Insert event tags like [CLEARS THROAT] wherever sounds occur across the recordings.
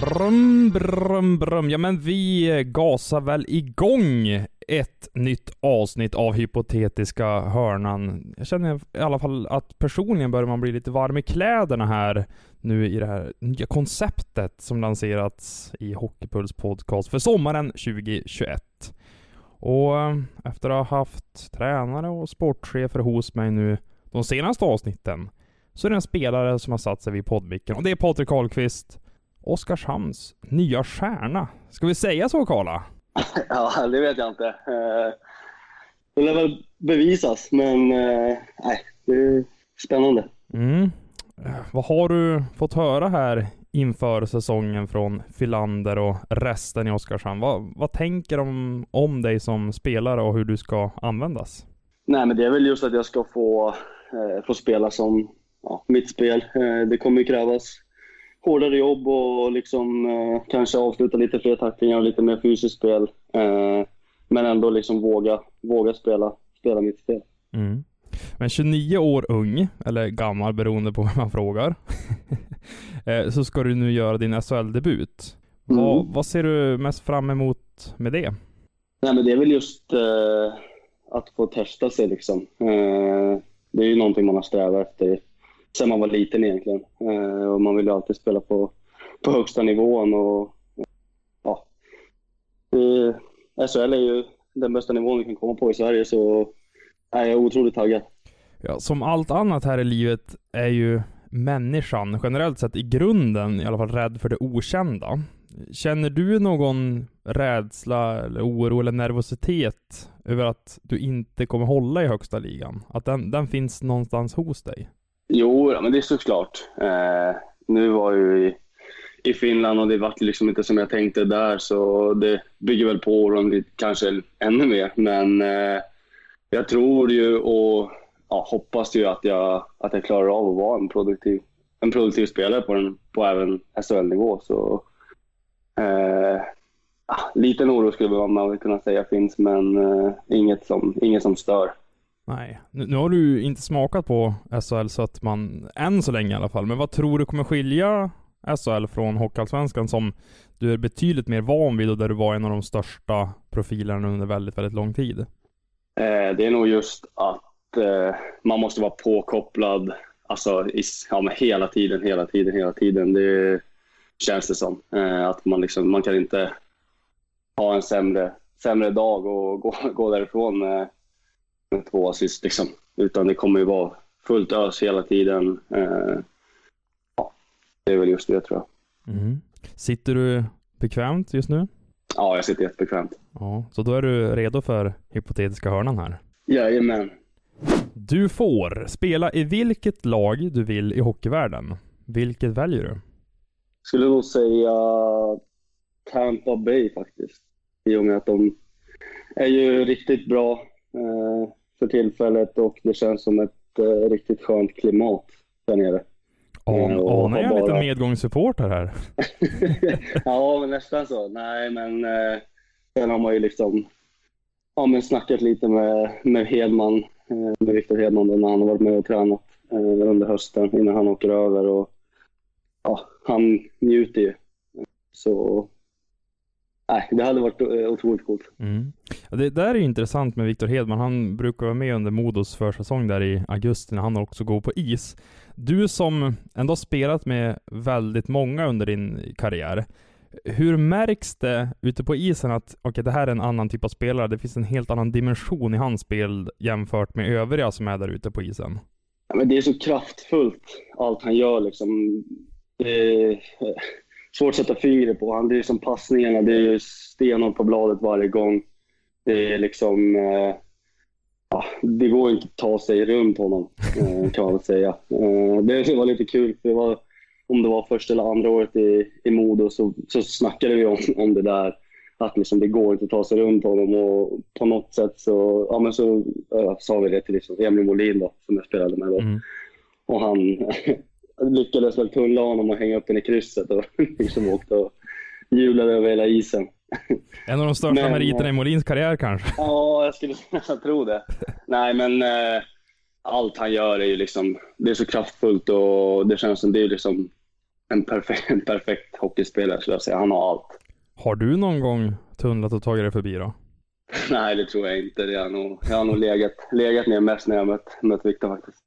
Brum, brum, brum. Ja, men vi eh, gasar väl igång ett nytt avsnitt av Hypotetiska Hörnan. Jag känner i alla fall att personligen börjar man bli lite varm i kläderna här nu i det här nya konceptet som lanserats i Hockeypuls podcast för sommaren 2021. Och eh, efter att ha haft tränare och sportchefer hos mig nu de senaste avsnitten så är det en spelare som har satt sig vid poddmicken och det är Patrik Karlqvist Oskarshamns nya stjärna. Ska vi säga så, Karla? [LAUGHS] Ja, det vet jag inte. Eh, det lär väl bevisas, men eh, nej, det är spännande. Mm. Vad har du fått höra här inför säsongen från Filander och resten i Oskarshamn? Vad, vad tänker de om dig som spelare och hur du ska användas? Nej, men det är väl just att jag ska få, eh, få spela som ja, mitt spel. Eh, det kommer ju krävas hårdare jobb och liksom, eh, kanske avsluta lite fler tacklingar och lite mer fysiskt spel. Eh, men ändå liksom våga, våga spela, spela mitt spel. Mm. Men 29 år ung, eller gammal beroende på vem man frågar, [LAUGHS] eh, så ska du nu göra din SHL-debut. Mm. Vad, vad, ser du mest fram emot med det? Nej, men det är väl just eh, att få testa sig liksom. Eh, det är ju någonting man har strävat efter sen man var liten egentligen. Eh, och man vill ju alltid spela på, på högsta nivån. Och, ja. SHL är ju den bästa nivån vi kan komma på i Sverige, så jag är otroligt taggad. Ja, som allt annat här i livet är ju människan generellt sett i grunden i alla fall rädd för det okända. Känner du någon rädsla, eller oro eller nervositet över att du inte kommer hålla i högsta ligan? Att den, den finns någonstans hos dig? Jo, men det är såklart. Eh, nu var jag ju i, i Finland och det vart liksom inte som jag tänkte där, så det bygger väl på oron kanske ännu mer. Men eh, jag tror ju och ja, hoppas ju att jag, att jag klarar av att vara en produktiv, en produktiv spelare på, den, på även SHL-nivå. Så, eh, liten oro skulle man kunna säga finns, men eh, inget, som, inget som stör. Nej. Nu, nu, har du inte smakat på SHL så att man, än så länge i alla fall, men vad tror du kommer skilja SHL från Hockeyallsvenskan som du är betydligt mer van vid och där du var en av de största profilerna under väldigt, väldigt lång tid? Eh, det är nog just att eh, man måste vara påkopplad alltså, i, ja, hela tiden, hela tiden, hela tiden. Det känns det som. Eh, att man, liksom, man kan inte ha en sämre, sämre dag och gå, [LAUGHS] gå därifrån eh med två assist liksom. Utan det kommer ju vara fullt ös hela tiden. Eh, ja, det är väl just det tror jag. Mm. Sitter du bekvämt just nu? Ja, jag sitter jättebekvämt. Ja, så då är du redo för hypotetiska hörnan här? Jajamän. Du får spela i vilket lag du vill i hockeyvärlden. Vilket väljer du? Skulle nog säga Tampa Bay faktiskt. I och med att de är ju riktigt bra. Eh, för tillfället och det känns som ett eh, riktigt skönt klimat där nere. Eh, anar jag bara... lite medgångssupporter här? [LAUGHS] ja, men nästan så. Nej, men eh, sen har man ju liksom ja, men snackat lite med, med Hedman, eh, med Viktor Hedman då, när han har varit med och tränat eh, under hösten innan han åker över. Och, ja, han njuter ju. Så Nej, det hade varit eh, otroligt coolt. Mm. Det där är ju intressant med Viktor Hedman. Han brukar vara med under Modos försäsong där i augusti när han också går på is. Du som ändå spelat med väldigt många under din karriär. Hur märks det ute på isen att okay, det här är en annan typ av spelare? Det finns en helt annan dimension i hans spel jämfört med övriga som är där ute på isen. Ja, men det är så kraftfullt allt han gör liksom. Det svårt att sätta fingret på. Han, det är som passningarna, det är stenhårt på bladet varje gång. det är liksom... Eh, ja, det går inte att ta sig runt honom, eh, kan man väl säga. Eh, det var lite kul, för det var, om det var första eller andra året i, i Modo så, så snackade vi om, om det där. Att liksom, det går inte att ta sig runt honom och på något sätt så, ja, men så äh, sa vi det till liksom Emil Molin då, som jag spelade med då. Mm. Och han lyckades väl tulla honom och hänga upp den i krysset och [LAUGHS] liksom åkte och hjulade över hela isen. En av de största Men, meriterna i Molins karriär kanske? Ja, jag skulle [LAUGHS] nästan tro det. Nej, men eh, allt han gör är ju liksom, det är så kraftfullt och det känns som det är liksom en perfekt, [LAUGHS] en perfekt hockeyspelare skulle jag säga. Han har allt. Har du någon gång tunnlat och tagit dig förbi då? Nej, det tror jag inte. Det är nog, jag har nog legat, legat ner mest när jag mött, mött Viktor faktiskt.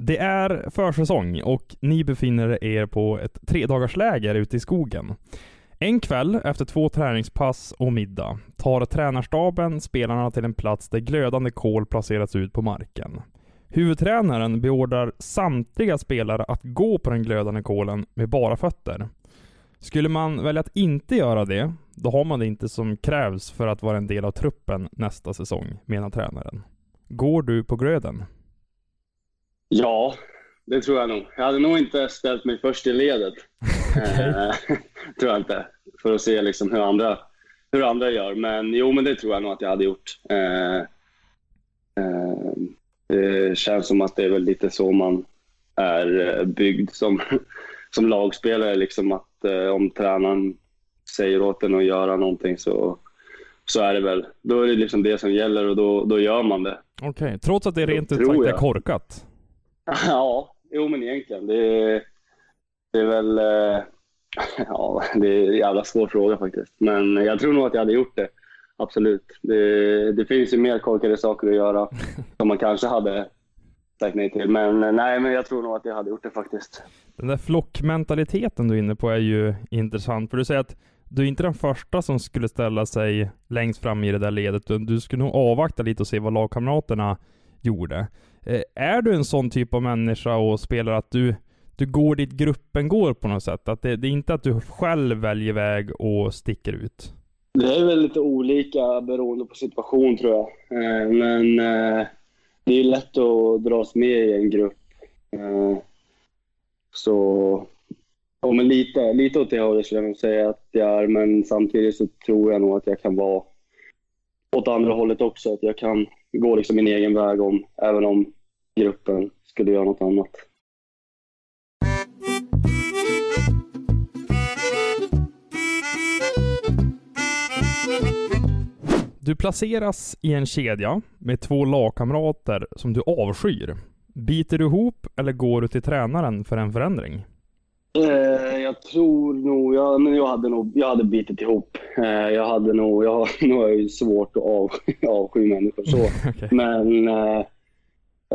Det är försäsong och ni befinner er på ett tredagarsläger ute i skogen. En kväll efter två träningspass och middag tar tränarstaben spelarna till en plats där glödande kol placerats ut på marken. Huvudtränaren beordrar samtliga spelare att gå på den glödande kolen med bara fötter. Skulle man välja att inte göra det, då har man det inte som krävs för att vara en del av truppen nästa säsong, menar tränaren. Går du på glöden? Ja, det tror jag nog. Jag hade nog inte ställt mig först i ledet. [LAUGHS] Eh, tror jag inte. För att se liksom hur, andra, hur andra gör. Men jo, men det tror jag nog att jag hade gjort. Eh, eh, det känns som att det är väl lite så man är byggd som, [LAUGHS] som lagspelare. Liksom att eh, om tränaren säger åt en att göra någonting så, så är det väl. Då är det liksom det som gäller och då, då gör man det. Okej, okay. trots att det rent ut sagt är jag. korkat? [LAUGHS] Ja, jo men egentligen. Det är, det är väl... eh, [LAUGHS] Ja, det är en jävla svår fråga faktiskt. Men jag tror nog att jag hade gjort det. Absolut. Det, det finns ju mer korkade saker att göra [LAUGHS] som man kanske hade sagt nej till. Men eh, nej, men jag tror nog att jag hade gjort det faktiskt. Den där flockmentaliteten du är inne på är ju intressant, för du säger att du är inte den första som skulle ställa sig längst fram i det där ledet, du skulle nog avvakta lite och se vad lagkamraterna gjorde. Eh, Är du en sån typ av människa och spelare att du, du går dit gruppen går på något sätt? Att det, det är inte att du själv väljer väg och sticker ut? Det är väl lite olika beroende på situation tror jag. Eh, Men eh, det är lätt att dras med i en grupp. Eh, Så ja, men lite, lite åt det hållet skulle jag nog säga att jag är. Men samtidigt så tror jag nog att jag kan vara åt andra hållet också. Att jag kan gå liksom min egen väg om, även om gruppen skulle göra något annat. Du placeras i en kedja med två lagkamrater som du avskyr. Biter du ihop eller går du till tränaren för en förändring? Eh, jag tror nog, jag, men jag hade nog, jag hade bitit ihop. Eh, jag hade nog, jag [LAUGHS] nu har jag ju svårt att avsky, [LAUGHS] avsky människor så. [LAUGHS] Okej. Men eh,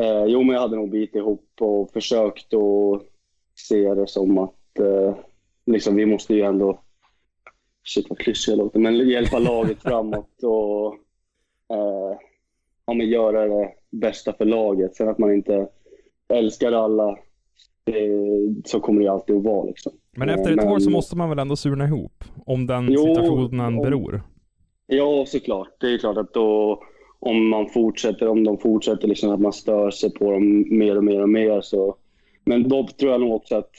eh, jo, men jag hade nog bitit ihop och försökt att se det som att eh, liksom, vi måste ju ändå, shit vad klyschig jag låter, men hjälpa laget framåt och eh, ja, men göra det bästa för laget. Sen att man inte älskar alla, det, så kommer det alltid att vara. Liksom. Men efter Eh, ett år men- så måste man väl ändå surna ihop? Om den Jo, situationen om- beror? Ja, såklart. Det är klart att då, om man fortsätter, om de fortsätter liksom att man stör sig på dem mer och mer och mer så. Men då tror jag nog också att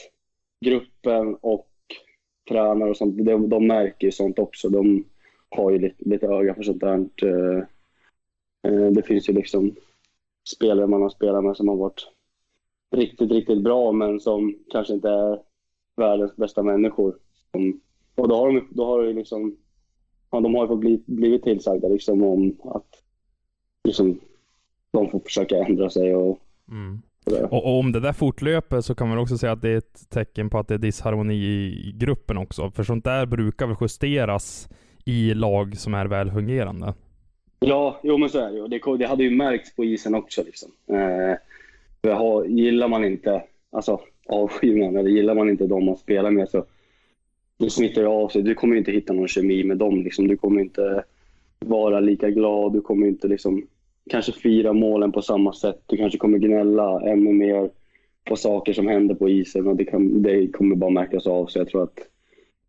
gruppen och tränare och sånt, de, de märker ju sånt också. De har ju lite, lite öga för sånt där. Eh, eh, Det finns ju liksom spelare man har spelat med som har varit riktigt, riktigt bra men som kanske inte är världens bästa människor. Och då har de, då har ju liksom ja, de har fått bli, blivit tillsagda liksom om att liksom, de får försöka ändra sig och Mm. Och, och om det där fortlöper så kan man också säga att det är ett tecken på att det är disharmoni i, gruppen också. För sånt där brukar väl justeras i lag som är väl fungerande. Ja, jo men så är det ju. Det, det hade ju märkts på isen också. Liksom. Eh, har, gillar man inte, alltså avskyr eller gillar man inte de man spelar med så då smittar det av sig. Du kommer inte hitta någon kemi med dem. Liksom. Du kommer inte vara lika glad. Du kommer inte liksom kanske fira målen på samma sätt. Du kanske kommer gnälla ännu mer på saker som händer på isen och det, kan, det kommer bara märkas av sig. Jag tror att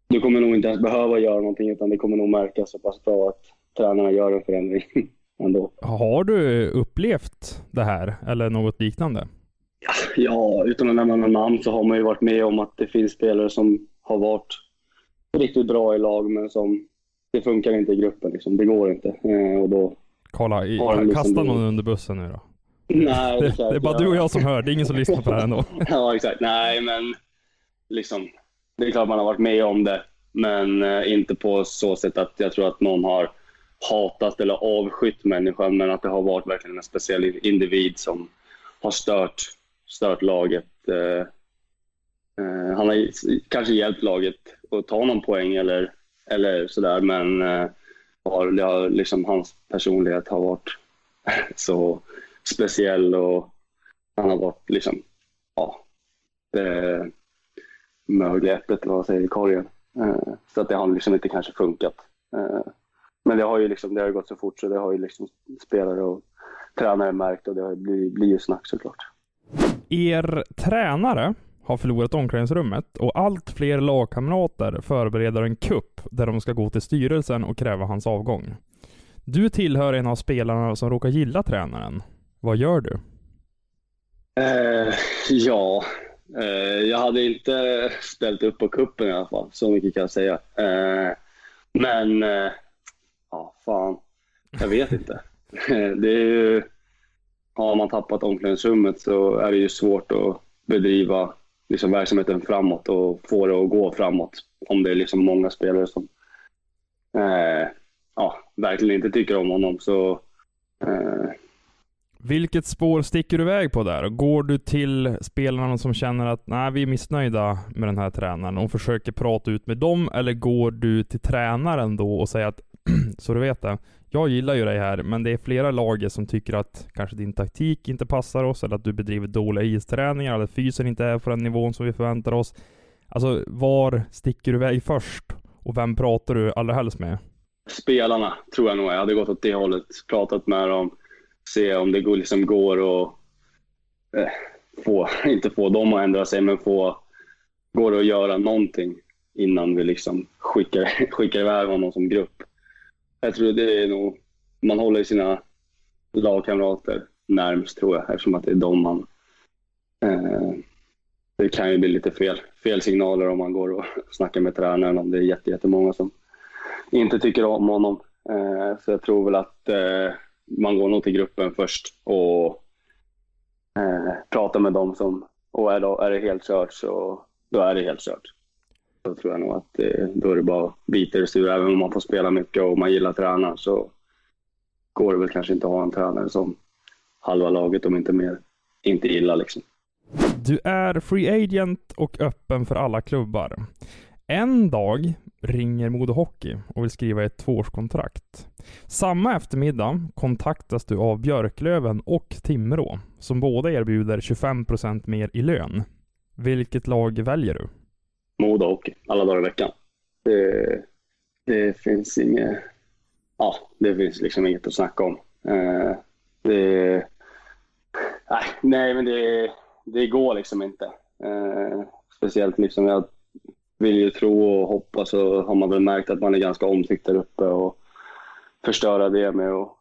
du kommer nog inte ens behöva göra någonting utan det kommer nog märkas så pass bra att tränarna gör en förändring [LAUGHS] ändå. Har du upplevt det här eller något liknande? Ja, utan att nämna några namn så har man ju varit med om att det finns spelare som har varit riktigt bra i lag men som det funkar inte i gruppen. Liksom. Det går inte. Eh, och då Kolla, liksom kasta någon under bussen nu då. Nej, Det, exakt, det är bara ja. du och jag som hör, det är ingen som lyssnar på det här ändå. [LAUGHS] Ja, exakt. Nej, men liksom. Det är klart man har varit med om det, men eh, inte på så sätt att jag tror att någon har hatat eller avskytt människan, men att det har varit verkligen en speciell individ som har stört, stört laget. Eh, eh, han har kanske hjälpt laget att ta någon poäng eller, eller sådär, men eh, har, det har, liksom, hans personlighet har varit [LAUGHS] så speciell och han har varit liksom, ja, det mögeläpplet eller vad man säger i korgen. Eh, så att det har liksom inte kanske funkat. Eh, men det har ju liksom, det har ju gått så fort så det har ju liksom spelare och tränare märkt och det har ju blivit, blir ju snack såklart. Er tränare har förlorat omklädningsrummet och allt fler lagkamrater förbereder en kupp där de ska gå till styrelsen och kräva hans avgång. Du tillhör en av spelarna som råkar gilla tränaren. Vad gör du? Eh, ja, eh, jag hade inte ställt upp på kuppen i alla fall. Så mycket kan jag säga. Eh, men, eh, ja fan. Jag vet inte. [LAUGHS] det är ju, har man tappat omklädningsrummet så är det ju svårt att bedriva liksom, verksamheten framåt och få det att gå framåt. Om det är liksom många spelare som eh, ja, verkligen inte tycker om honom. Så eh, Vilket spår sticker du iväg på där? Går du till spelarna som känner att nej, vi är missnöjda med den här tränaren och försöker prata ut med dem? Eller går du till tränaren då och säger att [CLEARS THROAT] så du vet det, jag gillar ju dig här, men det är flera lager som tycker att kanske din taktik inte passar oss eller att du bedriver dåliga isträningar eller att fysen inte är på den nivån som vi förväntar oss. Alltså, var sticker du iväg först? Och vem pratar du allra helst med? spelarna tror jag nog. Jag hade gått åt det hållet, pratat med dem, se om det går, liksom går att eh, få, [LAUGHS] inte få dem att ändra sig, men få, går det att göra någonting innan vi liksom skickar, [LAUGHS] skickar iväg honom som grupp. Jag tror det är nog, man håller sina lagkamrater närmst tror jag, eftersom att det är de man eh, det kan ju bli lite fel, fel signaler om man går och [LAUGHS] snackar med tränaren om det är jätte, jättemånga som inte tycker om honom. Eh, så jag tror väl att eh, man går nog till gruppen först och eh, pratar med dem som, och är, då, är det helt kört så då är det helt kört. Då tror jag nog att eh, då är det bara att bita i det sura. Även om man får spela mycket och man gillar att träna så går det väl kanske inte att ha en tränare som halva laget, om inte mer, inte gillar liksom. Du är free agent och öppen för alla klubbar. En dag ringer Modo Hockey och vill skriva ett tvåårskontrakt. Samma eftermiddag kontaktas du av Björklöven och Timrå, som båda erbjuder 25% mer i lön. Vilket lag väljer du? Modo Hockey, alla dagar i veckan. Det, det finns inget, ja, det finns liksom inget att snacka om. Eh, det, nej, nej, men det, det går liksom inte. Eh, speciellt liksom, jag vill ju tro och hoppas och har man väl märkt att man är ganska omtyckt där uppe och förstöra det med att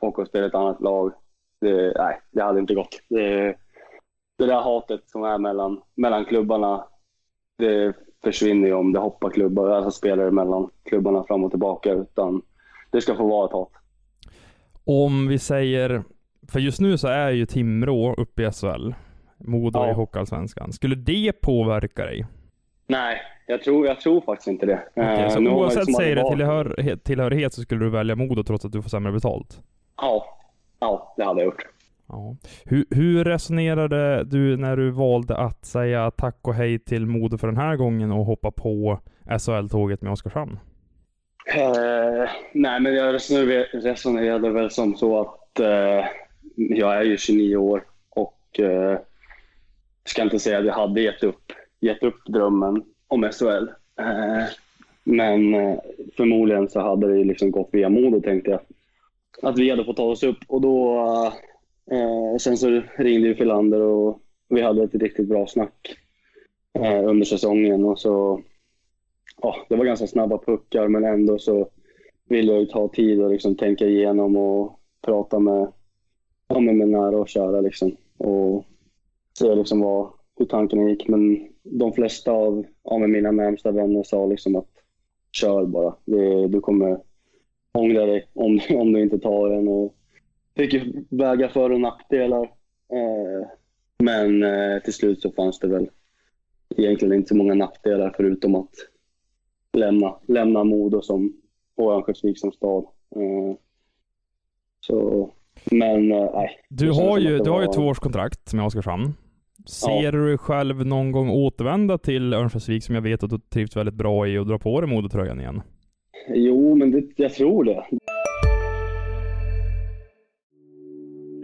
åka och spela ett annat lag. Det, nej, det hade inte gått. Det, det där hatet som är mellan, mellan klubbarna det försvinner ju om det hoppar klubbar, alltså spelare mellan klubbarna fram och tillbaka. Utan det ska få vara ett hat. Om vi säger, för just nu så är ju Timrå uppe i SHL, Modo Ja. i Hockeyallsvenskan. Skulle det påverka dig? Nej, jag tror, jag tror faktiskt inte det. Eh, så man oavsett liksom säger det tillhör, tillhörighet så skulle du välja Modo trots att du får sämre betalt? Ja, ja, det hade jag gjort. Ja. Hur, hur resonerade du när du valde att säga tack och hej till Modo för den här gången och hoppa på SHL-tåget med Oskarshamn? Eh, nej, men jag resonerade, resonerade väl som så att eh, jag är ju 29 år och eh, ska inte säga att jag hade gett upp, gett upp drömmen om SHL. Eh, men eh, förmodligen så hade det ju liksom gått via Modo tänkte jag. Att vi hade fått ta oss upp och då eh, sen så ringde ju Filander och vi hade ett riktigt bra snack eh, under säsongen och så ja, det var ganska snabba puckar men ändå så ville jag ju ta tid och liksom tänka igenom och prata med, ja, med nära och kära liksom. Och se liksom vad, hur tankarna gick. Men de flesta av, av mina närmsta vänner sa liksom att kör bara. Det, du kommer ångra dig om, [LAUGHS] om du inte tar den. Och fick ju väga för och nackdelar. Eh, men eh, till slut så fanns det väl egentligen inte så många nackdelar förutom att lämna, lämna Modo som, och Örnsköldsvik som stad. Eh, så, men nej. Du har ju, du har ju två års kontrakt med Oskarshamn. Ser ja. du dig själv någon gång återvända till Örnsköldsvik som jag vet att du trivs väldigt bra i och dra på dig Modotröjan igen? Jo, men det, jag tror det.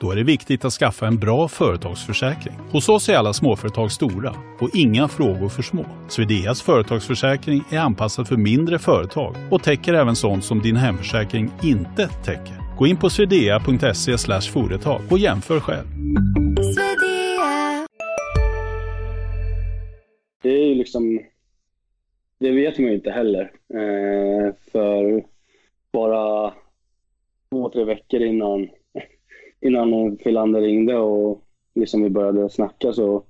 Då är det viktigt att skaffa en bra företagsförsäkring. Hos oss är alla småföretag stora och inga frågor för små. Swedeas företagsförsäkring är anpassad för mindre företag och täcker även sånt som din hemförsäkring inte täcker. Gå in på swedea.se företag och jämför själv. Det är ju liksom, det vet man ju inte heller. Eh, för bara två, tre veckor innan innan Filander ringde och liksom vi började snacka så,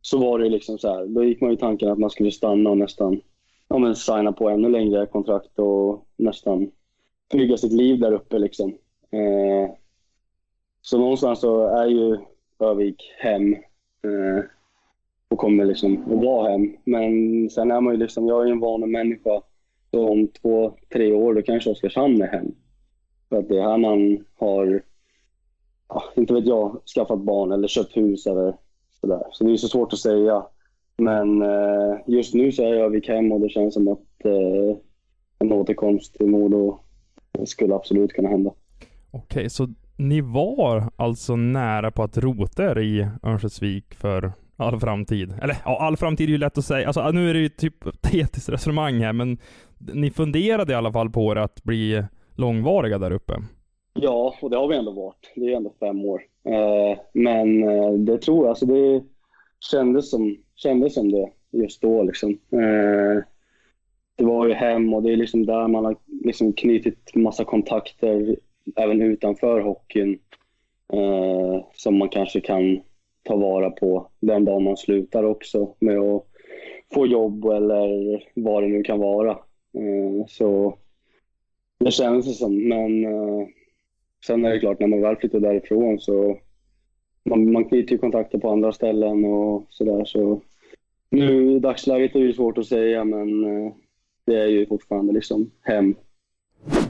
så var det liksom så här. Då gick man ju tanken att man skulle stanna och nästan ja, men signa på ännu längre kontrakt och nästan bygga sitt liv där uppe liksom. Eh, så någonstans så är ju Övik hem eh, och kommer liksom att vara hem. Men sen är man ju liksom, jag är ju en van människa. Så om två, tre år då kanske Oskarshamn är hem. För att det är här man har ja, inte vet jag, skaffat barn eller köpt hus eller sådär. Så det är så svårt att säga. Men eh, just nu så är jag vid hem och det känns som att eh, en återkomst till Modo skulle absolut kunna hända. Okej, så ni var alltså nära på att rota er i Örnsköldsvik för all framtid? Eller ja, all framtid är ju lätt att säga. Alltså nu är det ju typ tetiskt resonemang här, men ni funderade i alla fall på det att bli långvariga där uppe? Ja, och det har vi ändå varit. Det är ändå fem år. Eh, men eh, det tror jag, alltså det kändes som, kändes som det just då liksom. Eh, det var ju hem och det är liksom där man har liksom knutit massa kontakter även utanför hockeyn som man kanske kan ta vara på den dag man slutar också med att få jobb eller vad det nu kan vara. Så det känns det som, men Sen är det klart, när man väl flyttar därifrån så man, man knyter ju kontakter på andra ställen och sådär. Så nu i dagsläget är det svårt att säga, men eh, det är ju fortfarande liksom hem.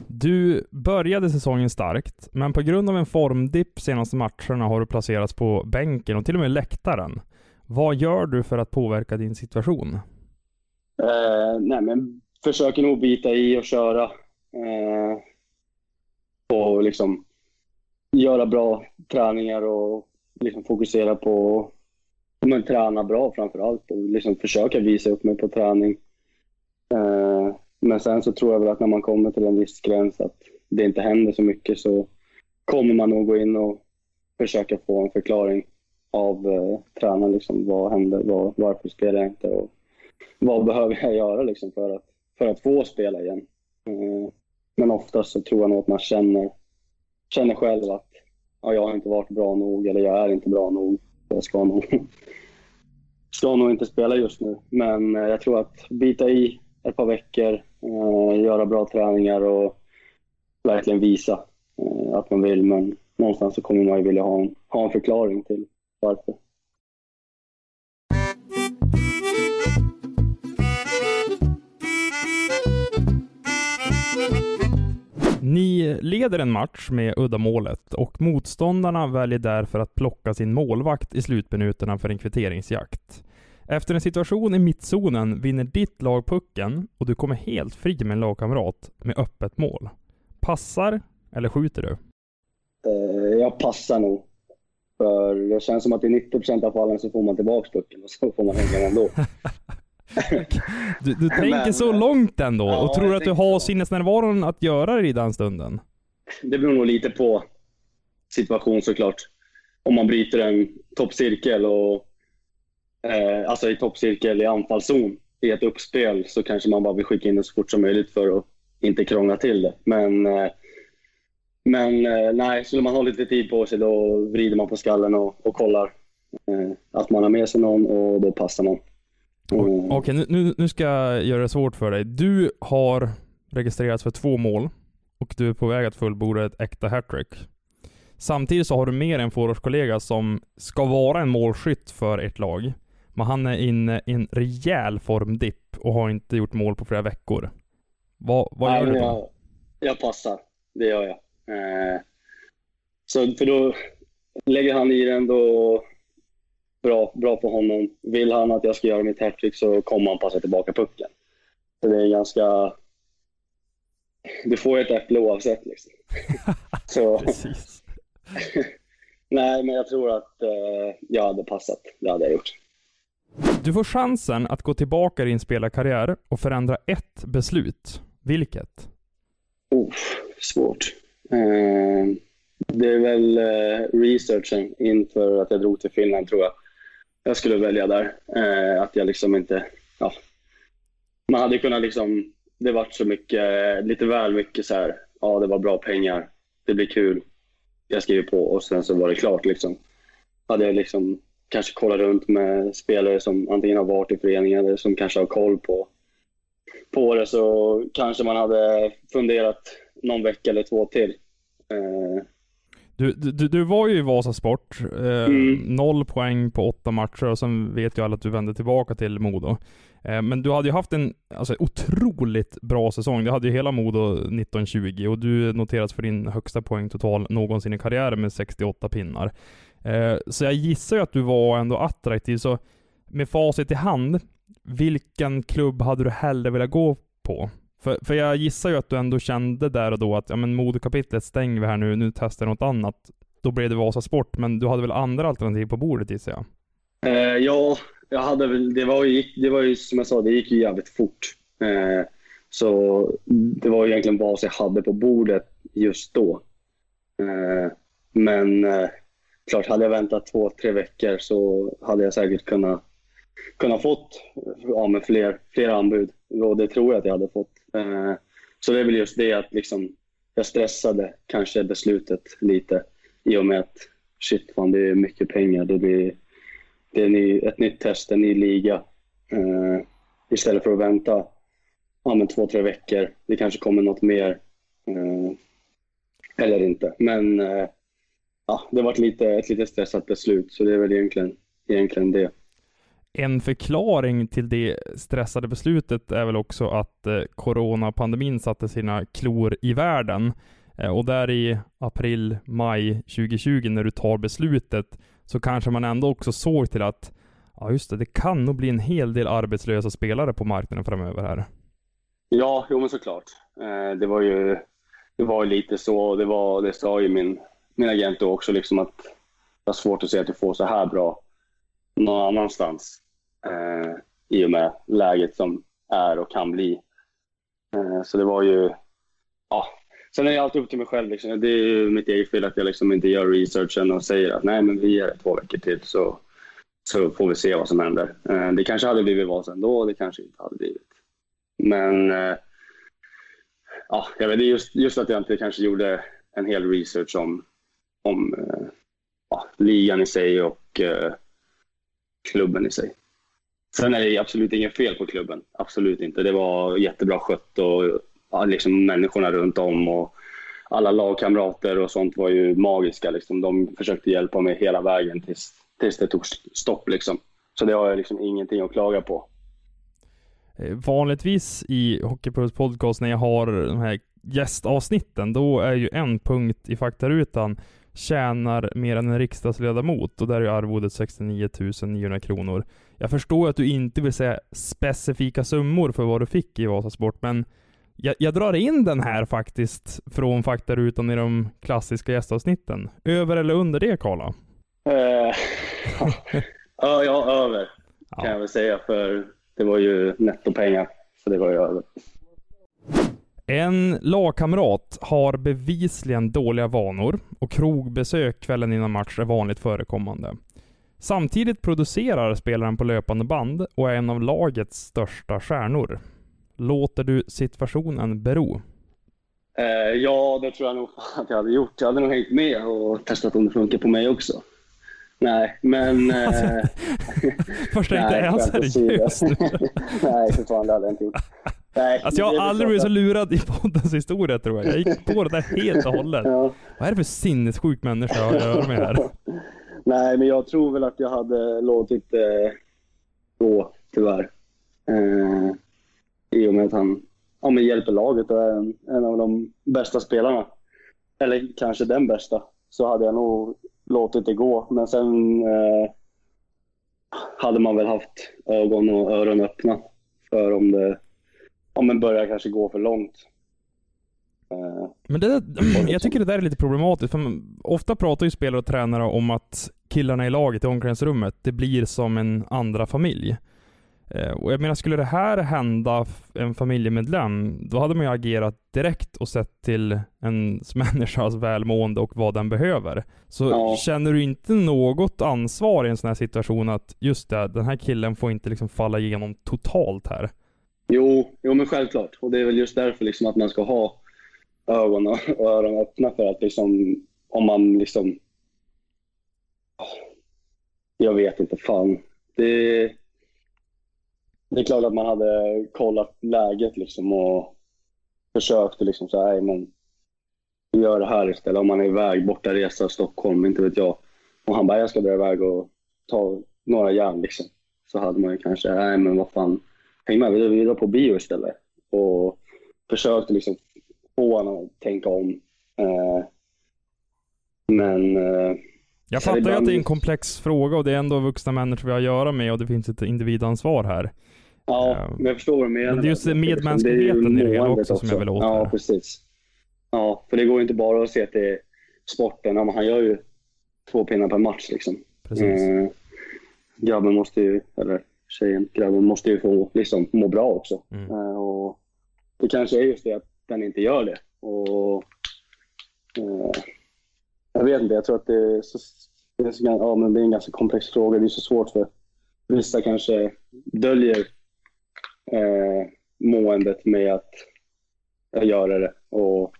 Du började säsongen starkt, men på grund av en formdipp senaste matcherna har du placerats på bänken och till och med läktaren. Vad gör du för att påverka din situation? Eh, nej, men försöker nog bita i och köra. Eh, och liksom göra bra träningar och liksom fokusera på att träna bra framför allt och liksom försöka visa upp mig på träning. Eh, men sen så tror jag väl att när man kommer till en viss gräns att det inte händer så mycket så kommer man nog gå in och försöka få en förklaring av eh, tränaren. Liksom, vad händer? Var, varför spelar jag inte? Och vad behöver jag göra liksom, för, att, för att få spela igen? Eh, men oftast så tror jag nog att man känner, känner själv att ja, jag har inte varit bra nog eller jag är inte bra nog. Jag ska nog, [LAUGHS] ska nog inte spela just nu. Men eh, jag tror att bita i ett par veckor, eh, göra bra träningar och verkligen visa eh, att man vill. Men någonstans så kommer man ju vilja ha en, ha en förklaring till varför. Ni leder en match med uddamålet och motståndarna väljer därför att plocka sin målvakt i slutminuterna för en kvitteringsjakt. Efter en situation i mittzonen vinner ditt lag pucken och du kommer helt fri med en lagkamrat med öppet mål. Passar eller skjuter du? Eh, jag passar nog. För det känns som att i 90% av fallen så får man tillbaka pucken och så får man hänga ändå. [LAUGHS] Du, du tänker Men- så långt ändå Ja, och tror att du har så. sinnesnärvaron att göra det i den stunden. Det beror nog lite på situation såklart. Om man bryter en toppcirkel och eh, alltså i toppcirkel i anfallszon i ett uppspel så kanske man bara vill skicka in det så fort som möjligt för att inte krångla till det. Men, eh, men eh, nej, skulle man ha lite tid på sig då vrider man på skallen och, och kollar eh, att man har med sig någon och då passar man. Mm. Okej, nu, nu, nu ska jag göra det svårt för dig. Du har registrerats för två mål och du är på väg att fullborda ett äkta hattrick. Samtidigt så har du mer en forwardskollega som ska vara en målskytt för ert lag. Men han är inne i en rejäl formdipp och har inte gjort mål på flera veckor. Vad, vad Nej, gör du men då? Jag, jag passar, det gör jag. Eh, så för då lägger han i den då bra, bra på honom. Vill han att jag ska göra mitt hattrick så kommer han passa tillbaka pucken. Så det är ganska... Du får ju ett äpple oavsett liksom. [LAUGHS] så, [LAUGHS] nej, men jag tror att eh, jag hade passat. Det hade jag gjort. Du får chansen att gå tillbaka i din spelarkarriär och förändra ett beslut. Vilket? Oh, svårt. Eh, det är väl eh, researchen inför att jag drog till Finland tror jag. Jag skulle välja där. Eh, att jag liksom inte... Ja. Man hade kunnat liksom... Det vart så mycket, lite väl mycket så här. Ja, det var bra pengar. Det blir kul. Jag skriver på och sen så var det klart liksom. Hade jag liksom kanske kollat runt med spelare som antingen har varit i föreningen eller som kanske har koll på på det så kanske man hade funderat någon vecka eller två till. Eh, du, du, du var ju i Vasasport. Eh, Mm. Noll poäng på åtta matcher och sen vet ju alla att du vände tillbaka till Modo. Eh, men du hade ju haft en alltså, otroligt bra säsong. Du hade ju hela Modo 1920 och du noterades för din högsta poäng total någonsin i karriären med 68 pinnar. Eh, så jag gissar ju att du var ändå attraktiv. Så med facit i hand, vilken klubb hade du hellre velat gå på? För, för jag gissar ju att du ändå kände där och då att ja, men modekapitlet stänger vi här nu, nu testar jag något annat. Då blev det Vasa Sport, men du hade väl andra alternativ på bordet gissar jag? eh, ja, jag hade väl, det var, ju, det var ju som jag sa, det gick ju jävligt fort. Eh, så det var ju egentligen vad jag hade på bordet just då. Eh, men eh, klart, hade jag väntat två, tre veckor så hade jag säkert kunnat, kunnat fått ja, fler, fler anbud. Och det tror jag att jag hade fått. Eh, så det är väl just det att liksom, jag stressade kanske beslutet lite i och med att shit, fan, det är mycket pengar. Det blir det är ny, ett nytt test, en ny liga. Eh, istället för att vänta ja, men två, tre veckor. Det kanske kommer något mer. Eh, eller inte. Men ja, det var ett lite, ett lite stressat beslut, så det är väl egentligen, egentligen det. En förklaring till det stressade beslutet är väl också att eh, coronapandemin satte sina klor i världen. Eh, och där i april, maj 2020 när du tar beslutet så kanske man ändå också såg till att ja just det, det kan nog bli en hel del arbetslösa spelare på marknaden framöver här. Ja, jo men såklart. Eh, det var ju det var lite så. Det, var, det sa ju min, min agent då också, liksom att det var svårt att se att du får så här bra någon annanstans. Eh, I och med läget som är och kan bli. Eh, så det var ju... Ja. Sen är det alltid upp till mig själv. Liksom. Det är ju mitt eget fel att jag liksom inte gör researchen och säger att nej, men vi ger det två veckor till så, så får vi se vad som händer. Eh, det kanske hade blivit vad sen då, det kanske inte hade blivit. Men eh, ja, jag vet, just, just att jag inte kanske gjorde en hel research om, om eh, ja, ligan i sig och eh, klubben i sig. Sen är det absolut inget fel på klubben. Absolut inte. Det var jättebra skött och ja, liksom människorna runt om och alla lagkamrater och sånt var ju magiska. Liksom. De försökte hjälpa mig hela vägen tills, tills det tog stopp. Liksom. Så det har jag liksom ingenting att klaga på. Eh, vanligtvis i Hockeypuls podcast när jag har de här gästavsnitten, då är ju en punkt i faktarutan tjänar mer än en riksdagsledamot och där är arvodet 69 900 kronor. Jag förstår att du inte vill säga specifika summor för vad du fick i Vasasport, men jag, jag drar in den här faktiskt från faktarutan i de klassiska gästavsnitten. Över eller under det, Karla? Eh, [LAUGHS] ja, ja, över kan Ja. jag väl säga. För det var ju nettopengar. Så det var ju över. En lagkamrat har bevisligen dåliga vanor och krogbesök kvällen innan match är vanligt förekommande. Samtidigt producerar spelaren på löpande band och är en av lagets största stjärnor. Låter du situationen bero? Eh, ja, det tror jag nog att jag hade gjort. Jag hade nog hängt med och testat om det funkar på mig också. Nej, men... [LAUGHS] Eh, Första [LAUGHS] inte, seriös nu? [LAUGHS] Nej, för fan det hade jag inte gjort. Nej, Alltså jag har aldrig blivit så lurad i poddens historia tror jag. Jag gick på det där helt och hållet. Ja. Vad är det för sinnessjuk människa jag har att göra med här? [LAUGHS] Nej, men jag tror väl att jag hade låtit det gå, tyvärr. Eh, I och med att han ja, men hjälper laget och är en, en av de bästa spelarna. Eller kanske den bästa. Så hade jag nog låtit det gå. Men sen eh, hade man väl haft ögon och öron öppna för om det om det börjar kanske gå för långt. Eh, Men det, jag tycker det där är lite problematiskt, för ofta pratar ju spelare och tränare om att killarna i laget i omklädningsrummet, det blir som en andra familj. Eh, Och jag menar, skulle det här hända en familjemedlem, då hade man ju agerat direkt och sett till en [LAUGHS] människas välmående och vad den behöver. Så Ja. känner du inte något ansvar i en sån här situation att just det, den här killen får inte liksom falla igenom totalt här? Jo, jo men självklart. Och det är väl just därför liksom att man ska ha ögon och öron öppna för att liksom, om man liksom... Jag vet inte, fan. Det, det är klart att man hade kollat läget liksom och försökt liksom så nej men gör det här istället. Om man är iväg, borta resa, Stockholm, inte vet jag. Och han bara, jag ska dra iväg och ta några järn liksom. Så hade man ju kanske, nej men vad fan, häng med, vi vi drar på bio istället. Och försökte liksom få honom att tänka om. Eh, men eh, Jag fattar ju ibland- att det är en komplex fråga och det är ändå vuxna människor vi har att göra med och det finns ett individansvar här. ja, Ja. men jag förstår vad du menar. Men det är just Det är ju medmänskligheten i det hela också som jag vill åt Ja, precis. Ja, för det går inte bara att se till sporten. Ja, men han gör ju två pinnar per match liksom. Precis. Eh, grabben måste ju, eller tjejen, grabben måste ju få liksom må bra också. Mm. Eh, och det kanske är just det att den inte gör det. Och, eh, jag vet inte, jag tror att det är, så, det, är så, ja, men det är en ganska komplex fråga. Det är så svårt för vissa kanske döljer eh, måendet med att göra det och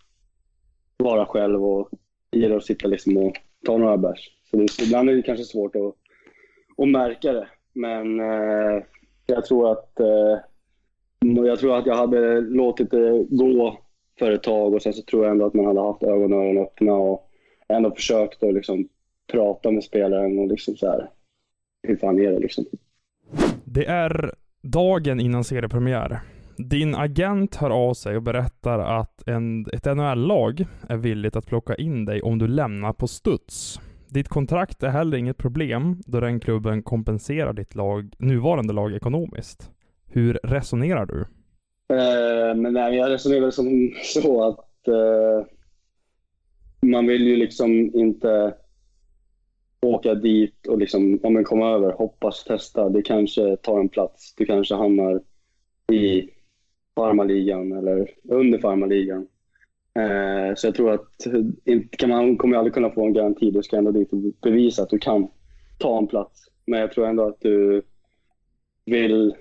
vara själv och gillar att sitta liksom och ta några bärs. Så det, ibland är det kanske svårt att, att märka det. Men eh, jag tror att eh, jag tror att jag hade låtit det gå för ett tag och sen så tror jag ändå att man hade haft ögonen och öronen öppna och ändå försökt att liksom prata med spelaren och liksom så här. Hur fan är det liksom? Det är dagen innan seriepremiär. Din agent hör av sig och berättar att en, ett NHL-lag är villigt att plocka in dig om du lämnar på studs. Ditt kontrakt är heller inget problem då den klubben kompenserar ditt lag, nuvarande lag ekonomiskt. Hur resonerar du? Eh, men nej, jag resonerar väl som [LAUGHS] så att eh, man vill ju liksom inte åka dit och liksom, ja, men komma över, hoppas, testa. Det kanske tar en plats. Du kanske hamnar i farmarligan eller under farmarligan. Eh, så jag tror att kan man kommer aldrig kunna få en garanti. Du ska ändå dit och bevisa att du kan ta en plats. Men jag tror ändå att du vill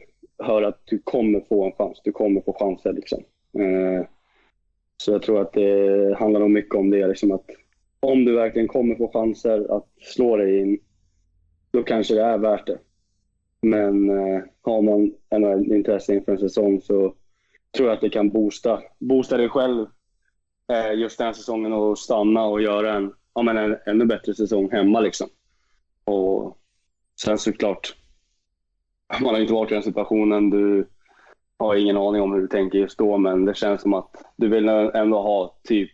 höra att du kommer få en chans. Du kommer få chanser. Liksom. Eh, så jag tror att det handlar nog mycket om det. Liksom att om du verkligen kommer få chanser att slå dig in, då kanske det är värt det. Men eh, har man ändå intresse inför en säsong så tror jag att det kan boosta, boosta dig själv Eh, just den säsongen och stanna och göra en, ja, men en ännu bättre säsong hemma. Liksom. Och sen såklart, man har inte varit i den situationen. Du har ingen aning om hur du tänker just då, men det känns som att du vill ändå ha typ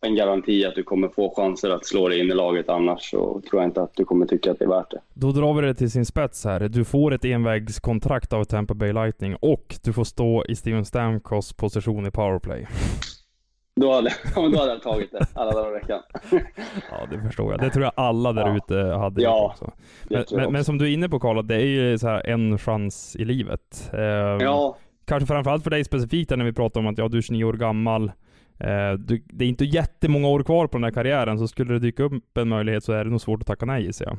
en garanti att du kommer få chanser att slå dig in i laget. Annars så tror jag inte att du kommer tycka att det är värt det. Då drar vi det till sin spets här. Du får ett envägskontrakt av Tampa Bay Lightning och du får stå i Steven Stamkos position i powerplay. Då hade, [LAUGHS] ja, då hade jag tagit det alla dagar i veckan. [LAUGHS] Ja, det förstår jag. Det tror jag alla där Ja. ute hade Ja, också. Men, men, men som du är inne på Karl, det är ju så här en chans i livet. Eh, Ja, Kanske framförallt för dig specifikt när vi pratar om att ja, du är 29 år gammal. Eh, du, det är inte jättemånga år kvar på den här karriären, så skulle det dyka upp en möjlighet så är det nog svårt att tacka nej gissar jag.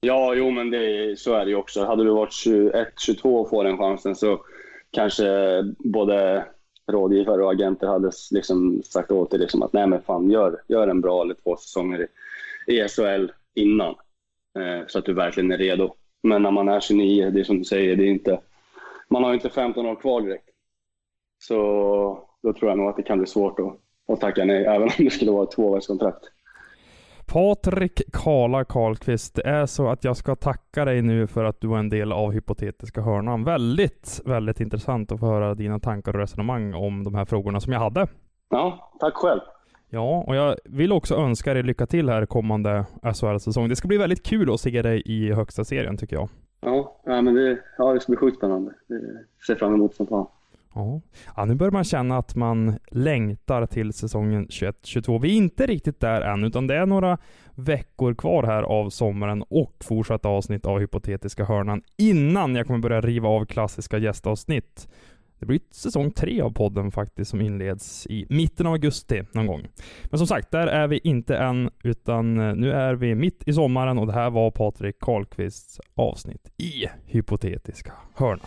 ja jo men det, så är det ju också. Hade du varit 21, 22 och få den chansen så kanske både rådgivare och agenter hade liksom sagt åt dig liksom att nej men fan gör, gör en bra eller två säsonger i, i SHL innan. Eh, så att du verkligen är redo. Men när man är 29, det är som du säger, det är inte, man har ju inte 15 år kvar direkt. Så då tror jag nog att det kan bli svårt att, att tacka nej, även om det skulle vara ett tvåvägskontrakt. Patrik Kala Karlqvist, det är så att jag ska tacka dig nu för att du var en del av Hypotetiska Hörnan. Väldigt, väldigt intressant att få höra dina tankar och resonemang om de här frågorna som jag hade. Ja, tack själv. Ja, och jag vill också önska dig lycka till här kommande SHL-säsong. Det ska bli väldigt kul att se dig i högsta serien tycker jag. Ja, ja, men det, ja, det ska bli sjukt spännande. Det ser fram emot som fan. Ja. ja, nu börjar man känna att man längtar till säsongen 21-22. Vi är inte riktigt där än, utan det är några veckor kvar här av sommaren och fortsatta avsnitt av Hypotetiska Hörnan innan jag kommer börja riva av klassiska gästavsnitt. Det blir säsong tre av podden faktiskt som inleds i mitten av augusti någon gång. Men som sagt, där är vi inte än, utan eh, nu är vi mitt i sommaren och det här var Patrik Karlqvists avsnitt i Hypotetiska Hörnan.